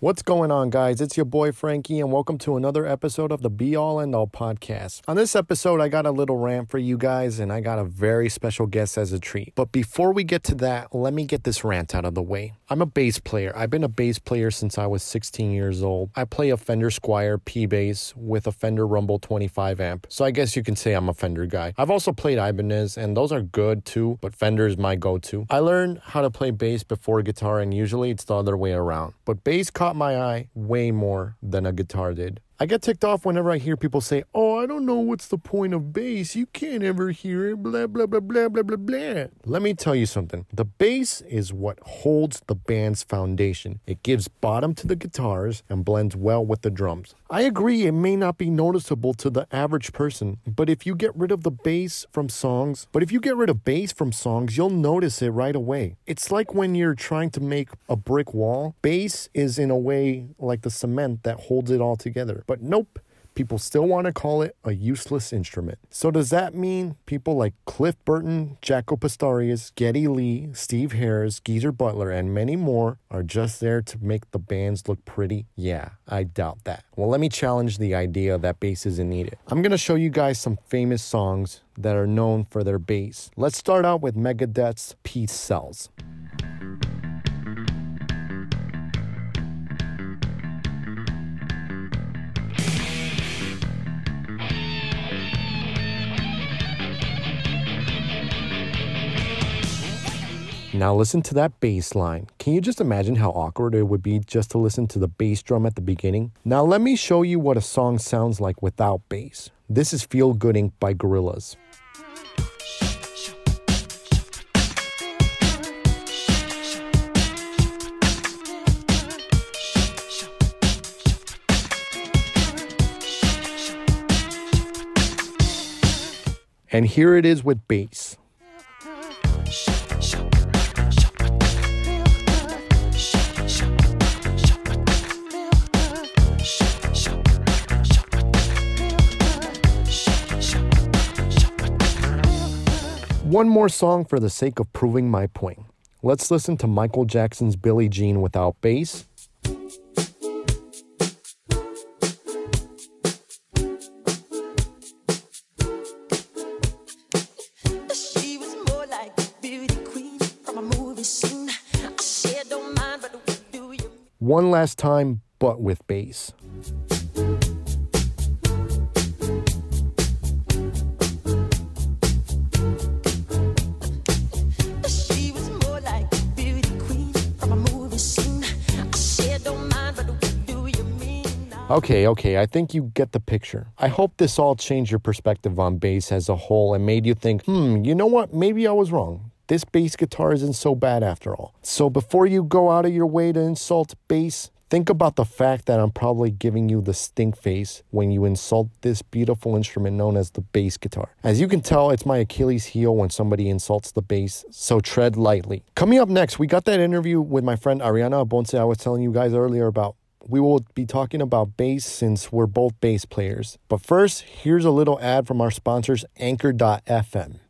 What's going on, guys? It's your boy Frankie, and welcome to another episode of the Be All and All podcast. On this episode, I got a little rant for you guys, and I got a very special guest as a treat. But before we get to that, let me get this rant out of the way. I'm a bass player. I've been a bass player since I was 16 years old. I play a Fender Squier P bass with a Fender Rumble 25 amp, so I guess you can say I'm a Fender guy. I've also played Ibanez, and those are good too, but Fender is my go to. I learned how to play bass before guitar, and usually it's the other way around. But bass caught my eye way more than a guitar did. I get ticked off whenever I hear people say, Oh, I don't know what's the point of bass. You can't ever hear it, blah, blah, blah, blah, blah, blah, blah. Let me tell you something. The bass is what holds the band's foundation. It gives bottom to the guitars and blends well with the drums. I agree, it may not be noticeable to the average person, but if you get rid of the bass from songs, but if you get rid of bass from songs, you'll notice it right away. It's like when you're trying to make a brick wall, bass is in a way like the cement that holds it all together. But nope, people still want to call it a useless instrument. So does that mean people like Cliff Burton, Jaco Pastorius, Geddy Lee, Steve Harris, Geezer Butler, and many more are just there to make the bands look pretty? Yeah, I doubt that. Well, let me challenge the idea that bass isn't needed. I'm going to show you guys some famous songs that are known for their bass. Let's start out with Megadeth's Peace Sells. Now listen to that bass line. Can you just imagine how awkward it would be just to listen to the bass drum at the beginning? Now let me show you what a song sounds like without bass. This is Feel Good Inc. by Gorillaz. And here it is with bass. One more song for the sake of proving my point. Let's listen to Michael Jackson's Billie Jean without bass. She was more like a beauty queen from a movie scene. I said, don't mind, but what do you One last time, but with bass. Okay, okay, I think you get the picture. I hope this all changed your perspective on bass as a whole and made you think, hmm, you know what? Maybe I was wrong. This bass guitar isn't so bad after all. So before you go out of your way to insult bass, think about the fact that I'm probably giving you the stink face when you insult this beautiful instrument known as the bass guitar. As you can tell, it's my Achilles heel when somebody insults the bass, so tread lightly. Coming up next, we got that interview with my friend Ariana Abonce I was telling you guys earlier about we will be talking about bass since we're both bass players. But first, here's a little ad from our sponsors, Anchor.fm.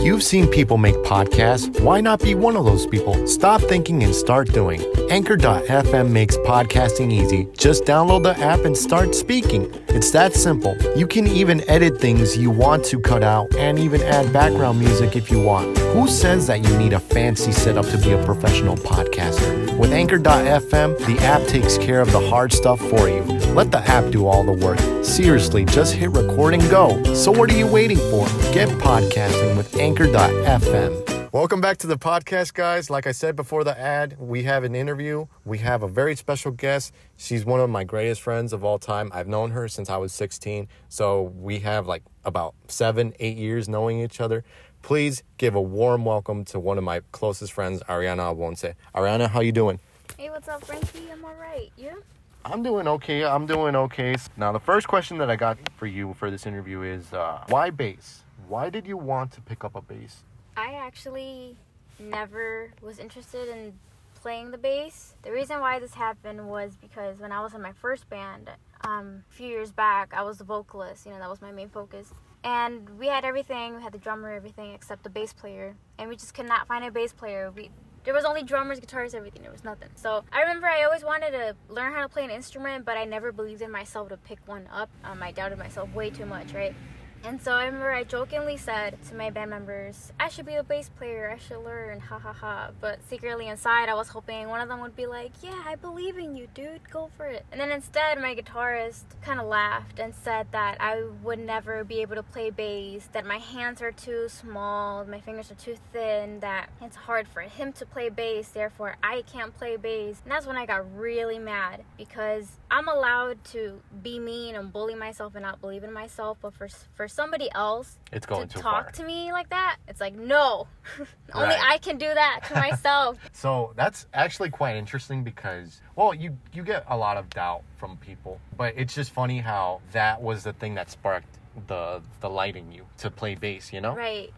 You've seen people make podcasts. Why not be one of those people? Stop thinking and start doing. Anchor.fm makes podcasting easy. Just download the app and start speaking. It's that simple. You can even edit things you want to cut out and even add background music if you want. Who says that you need a fancy setup to be a professional podcaster? With Anchor.fm, the app takes care of the hard stuff for you. Let the app do all the work. Seriously, just hit record and go. So what are you waiting for? Get podcasting with Anchor.fm. Welcome back to the podcast, guys. Like I said before the ad, we have an interview. We have a very special guest. She's one of my greatest friends of all time. I've known her since I was 16. So we have like about seven, eight years knowing each other. Please give a warm welcome to one of my closest friends, Ariana Abonce. Ariana, how you doing? Hey, what's up, Frankie? I'm alright. You? I'm doing okay. I'm doing okay. Now, the first question that I got for you for this interview is uh, why bass? Why did you want to pick up a bass? I actually never was interested in playing the bass. The reason why this happened was because when I was in my first band, um, a few years back, I was the vocalist. You know, that was my main focus. And we had everything. We had the drummer, everything except the bass player. And we just could not find a bass player. We There was only drummers, guitarists, everything. There was nothing. So I remember I always wanted to learn how to play an instrument, but I never believed in myself to pick one up. Um, I doubted myself way too much, right? And so I remember I jokingly said to my band members, I should be a bass player, I should learn, ha ha ha. But secretly inside, I was hoping one of them would be like, Yeah, I believe in you, dude, go for it. And then instead, my guitarist kind of laughed and said that I would never be able to play bass, that my hands are too small, my fingers are too thin, that it's hard for him to play bass, therefore I can't play bass. And that's when I got really mad because I'm allowed to be mean and bully myself and not believe in myself, but for for somebody else It's going to too talk far. to me like that, it's like no, only Right. I can do that to myself. So that's actually quite interesting because, well, you you get a lot of doubt from people, but it's just funny how that was the thing that sparked the the light in you to play bass. You know, right.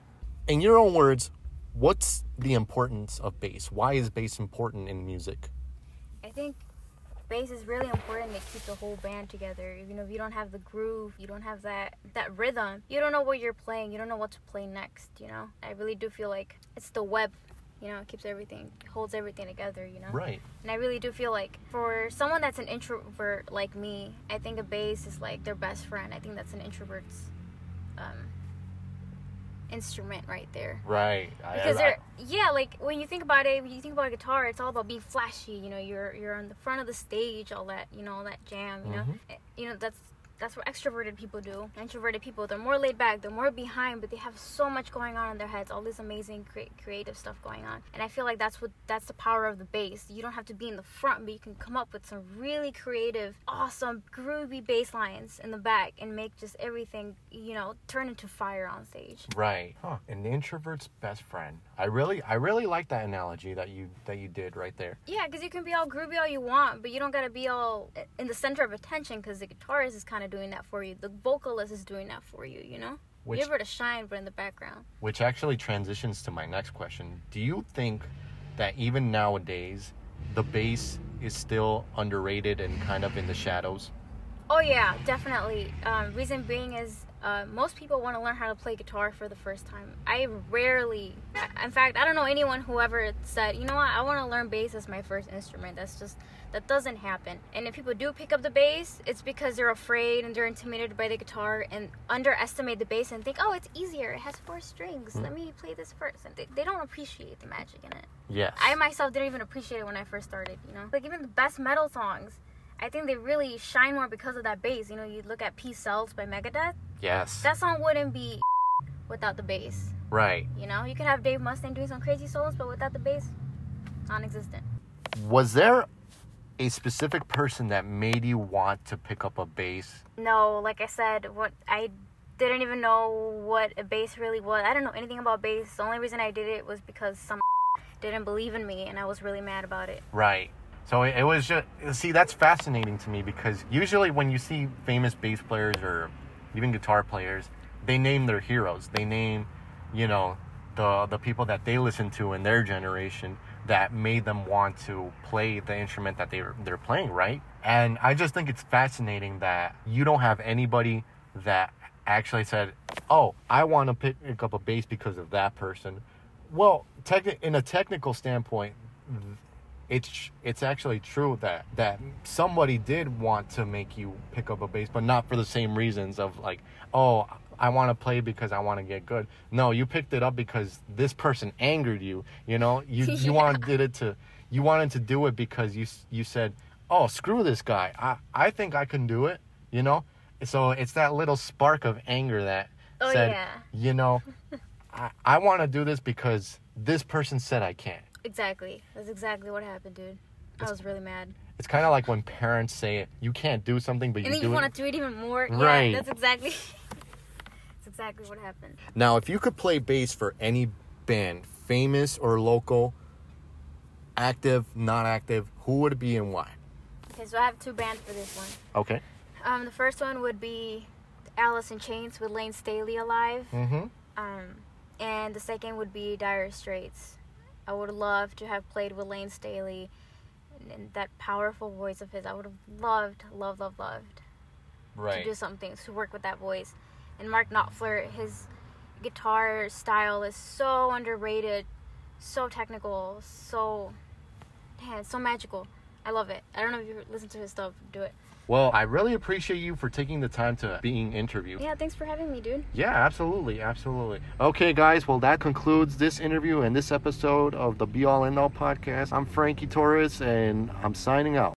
in your own words, what's the importance of bass? Why is bass important in music? I think bass is really important to keep the whole band together. You know, if you don't have the groove, you don't have that that rhythm, you don't know what you're playing. You don't know what to play next. You know, I really do feel like it's the web. You know, it keeps everything, holds everything together. You know, Right. and I really do feel like for someone that's an introvert like me, I think a bass is like their best friend. I think that's an introvert's um, instrument right there Right. because they're yeah like when you think about it when you think about a guitar it's all about being flashy you know you're you're on the front of the stage all that you know all that jam you know Mhm. Eh, you know that's that's what extroverted people do introverted people they're more laid back they're more behind but they have so much going on in their heads all this amazing cre- creative stuff going on and i feel like that's what that's the power of the bass you don't have to be in the front but you can come up with some really creative awesome groovy bass lines in the back and make just everything you know turn into fire on stage Right. Huh. An introvert's best friend. I really I really like that analogy that you that you did right there. Yeah, because you can be all groovy all you want, but you don't gotta be all in the center of attention because the guitarist is kind of doing that for you. The vocalist is doing that for you, you know? Which You're able to shine, but in the background. which actually transitions to my next question. Do you think that even nowadays the bass is still underrated and kind of in the shadows? Oh, yeah, definitely. Um, reason being is uh, most people want to learn how to play guitar for the first time. I rarely, in fact, I don't know anyone who ever said, you know what, I want to learn bass as my first instrument. That's just, that doesn't happen. And if people do pick up the bass, it's because they're afraid and they're intimidated by the guitar and underestimate the bass and think, oh, it's easier. It has four strings. Let me play this first. And they, they don't appreciate the magic in it. Yes. I myself didn't even appreciate it when I first started, you know? Like, even the best metal songs, I think they really shine more because of that bass. You know, you look at Peace Sells by Megadeth, yes. that song wouldn't be without the bass. right. You know, you could have Dave Mustaine doing some crazy solos, but without the bass, non existent. Was there a specific person that made you want to pick up a bass? No, like I said, what I didn't even know what a bass really was. I don't know anything about bass. The only reason I did it was because some didn't believe in me, and I was really mad about it. Right. So it was just see that's fascinating to me because usually when you see famous bass players or even guitar players, they name their heroes. They name, you know, the the people that they listen to in their generation that made them want to play the instrument that they they're playing, right? And I just think it's fascinating that you don't have anybody that actually said, "Oh, I want to pick up a bass because of that person." Well, techni- in a technical standpoint, it's it's actually true that that somebody did want to make you pick up a bass, but not for the same reasons of like, oh, I want to play because I want to get good. No, you picked it up because this person angered you. You know, you you Yeah. wanted it to you wanted to do it because you you said, oh, screw this guy. I I think I can do it. You know, so it's that little spark of anger that Oh, said, yeah. you know, I I want to do this because this person said I can't. Exactly. That's exactly what happened, dude. I was really mad. It's kind of like when parents say you can't do something, but you And you then do you want to do it even more. Right. Yeah, that's exactly. that's exactly what happened. Now, if you could play bass for any band, famous or local, active, not active, who would it be and why? Okay, so I have two bands for this one. Okay. Um, the first one would be Alice in Chains with Lane Staley alive. Mm-hmm. Um, and the second would be Dire Straits. I would love to have played with Lane Staley and, that powerful voice of his. I would have loved, loved, loved, loved Right. to do something to work with that voice. And Mark Knopfler, his guitar style is so underrated. so technical, so man, so magical. I love it. I don't know if you listen to his stuff. Do it. Well, I really appreciate you for taking the time to being interviewed. Yeah, thanks for having me, dude. Yeah, absolutely, absolutely. Okay, guys, well, that concludes this interview and this episode of the Be All End All podcast. I'm Frankie Torres, and I'm signing out.